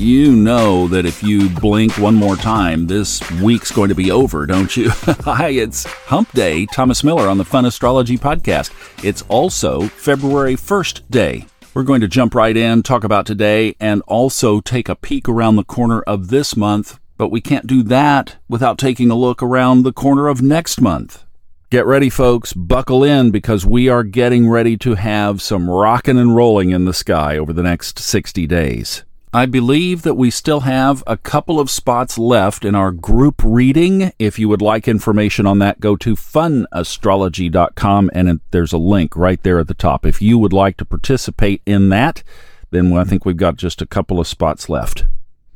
You know that if you blink one more time, this week's going to be over, don't you? Hi, it's Hump Day, Thomas Miller on the Fun Astrology Podcast. It's also February 1st day. We're going to jump right in, talk about today, and also take a peek around the corner of this month, but we can't do that without taking a look around the corner of next month. Get ready, folks. Buckle in because we are getting ready to have some rocking and rolling in the sky over the next 60 days. I believe that we still have a couple of spots left in our group reading. If you would like information on that, go to funastrology.com and there's a link right there at the top. If you would like to participate in that, then I think we've got just a couple of spots left.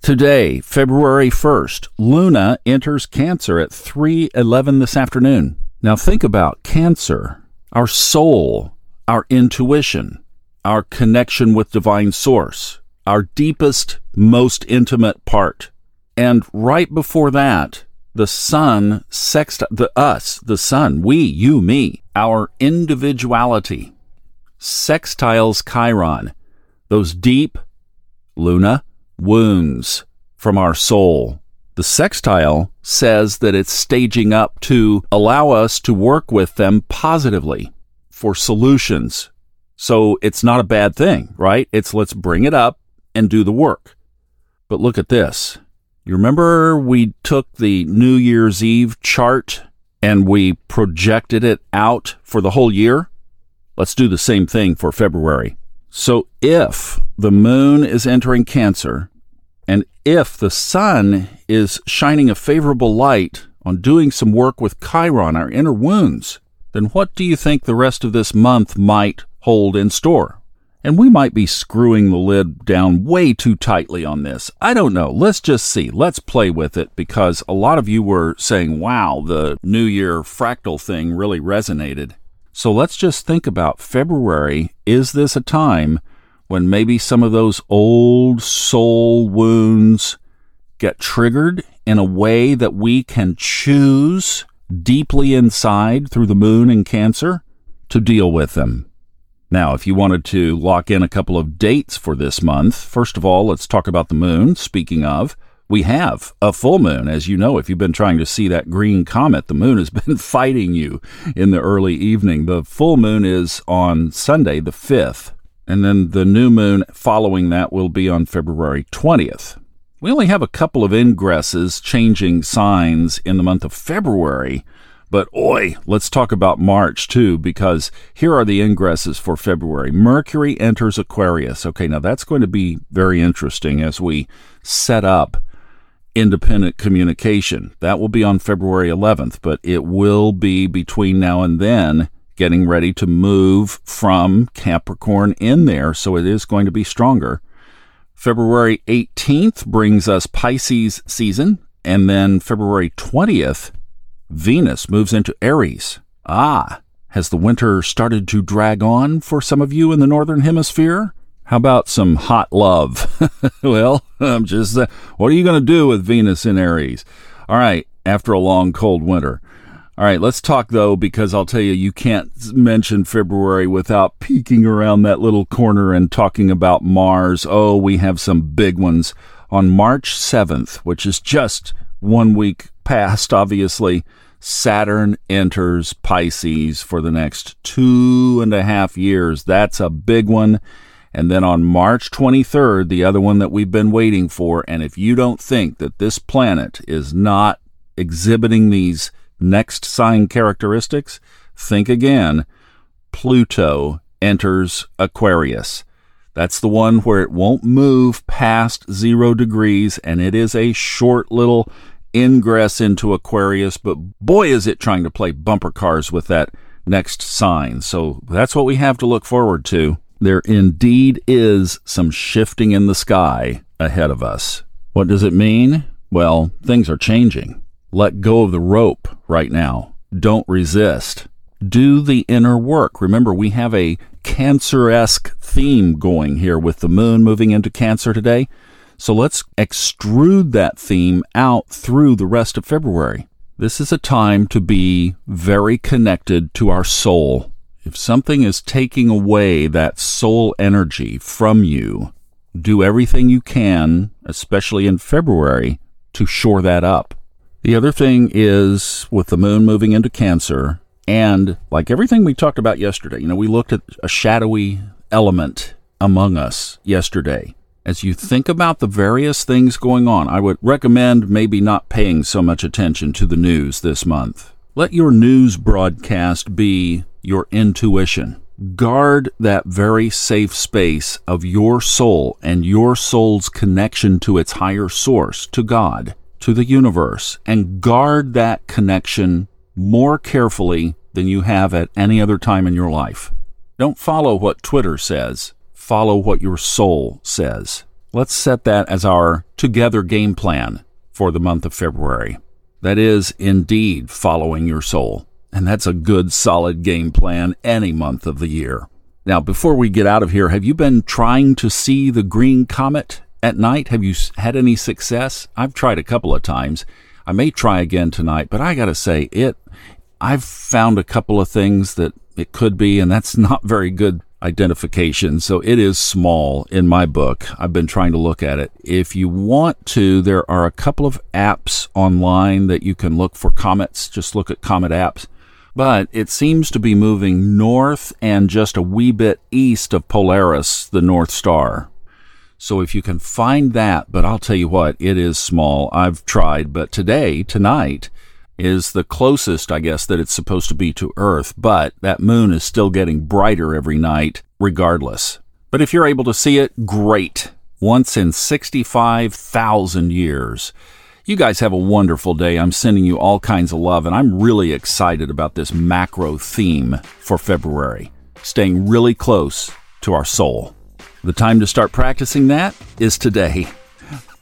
Today, February 1st, Luna enters Cancer at 3:11 this afternoon. Now think about cancer, our soul, our intuition, our connection with divine source, our deepest, most intimate part. And right before that, the sun sext the us, the sun, we, you, me, our individuality, sextiles Chiron, those deep, Luna, wounds from our soul the sextile says that it's staging up to allow us to work with them positively for solutions. So it's not a bad thing, right? It's let's bring it up and do the work. But look at this. You remember we took the New Year's Eve chart and we projected it out for the whole year? Let's do the same thing for February. So if the moon is entering Cancer, and if the sun is shining a favorable light on doing some work with Chiron, our inner wounds, then what do you think the rest of this month might hold in store? And we might be screwing the lid down way too tightly on this. I don't know. Let's just see. Let's play with it because a lot of you were saying, wow, the New Year fractal thing really resonated. So let's just think about February. Is this a time when maybe some of those old soul wounds get triggered in a way that we can choose deeply inside through the moon and Cancer to deal with them. Now, if you wanted to lock in a couple of dates for this month, first of all, let's talk about the moon. Speaking of, we have a full moon. As you know, if you've been trying to see that green comet, the moon has been fighting you in the early evening. The full moon is on Sunday, the 5th, and then the new moon following that will be on February 20th. We only have a couple of ingresses changing signs in the month of February, but oi, let's talk about March too, because here are the ingresses for February. Mercury enters Aquarius. Okay, now that's going to be very interesting as we set up independent communication. That will be on February 11th, but it will be between now and then getting ready to move from Capricorn in there, so it is going to be stronger. February 18th brings us Pisces season, and then February 20th, Venus moves into Aries. Ah, has the winter started to drag on for some of you in the Northern Hemisphere? How about some hot love? well, I'm just, uh, what are you going to do with Venus in Aries? All right, after a long cold winter. All right, let's talk though, because I'll tell you, you can't mention February without peeking around that little corner and talking about Mars. Oh, we have some big ones on March 7th, which is just one week past, obviously. Saturn enters Pisces for the next two and a half years. That's a big one. And then on March 23rd, the other one that we've been waiting for. And if you don't think that this planet is not exhibiting these next sign characteristics, think again. Pluto enters Aquarius. That's the one where it won't move past zero degrees, and it is a short little ingress into Aquarius, but boy, is it trying to play bumper cars with that next sign. So that's what we have to look forward to. There indeed is some shifting in the sky ahead of us. What does it mean? Well, things are changing. Let go of the rope right now. Don't resist. Do the inner work. Remember, we have a Cancer esque theme going here with the moon moving into Cancer today. So let's extrude that theme out through the rest of February. This is a time to be very connected to our soul. If something is taking away that soul energy from you, do everything you can especially in February, to shore that up. The other thing is with the moon moving into Cancer, and like everything we talked about yesterday, you know, we looked at a shadowy element among us yesterday. As you think about the various things going on, I would recommend maybe not paying so much attention to the news this month. Let your news broadcast be your intuition. Guard that very safe space of your soul and your soul's connection to its higher source, to God, to the universe, and guard that connection more carefully than you have at any other time in your life. Don't follow what Twitter says, follow what your soul says. Let's set that as our together game plan for the month of February. That is indeed following your soul. And that's a good, solid game plan any month of the year. Now, before we get out of here, have you been trying to see the green comet at night? Have you had any success? I've tried a couple of times. I may try again tonight, but I gotta say, it, I've found a couple of things that it could be, and that's not very good identification. So it is small in my book. I've been trying to look at it. If you want to, there are a couple of apps online that you can look for comets. Just look at comet apps but it seems to be moving north and just a wee bit east of Polaris, the North Star. So if you can find that, but I'll tell you what, it is small. I've tried, but today, tonight, is the closest, I guess, that it's supposed to be to Earth, but that moon is still getting brighter every night, regardless. But if you're able to see it, great. Once in 65,000 years. You guys have a wonderful day. I'm sending you all kinds of love, and I'm really excited about this macro theme for February, staying really close to our soul. The time to start practicing that is today.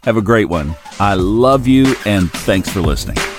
Have a great one. I love you, and thanks for listening.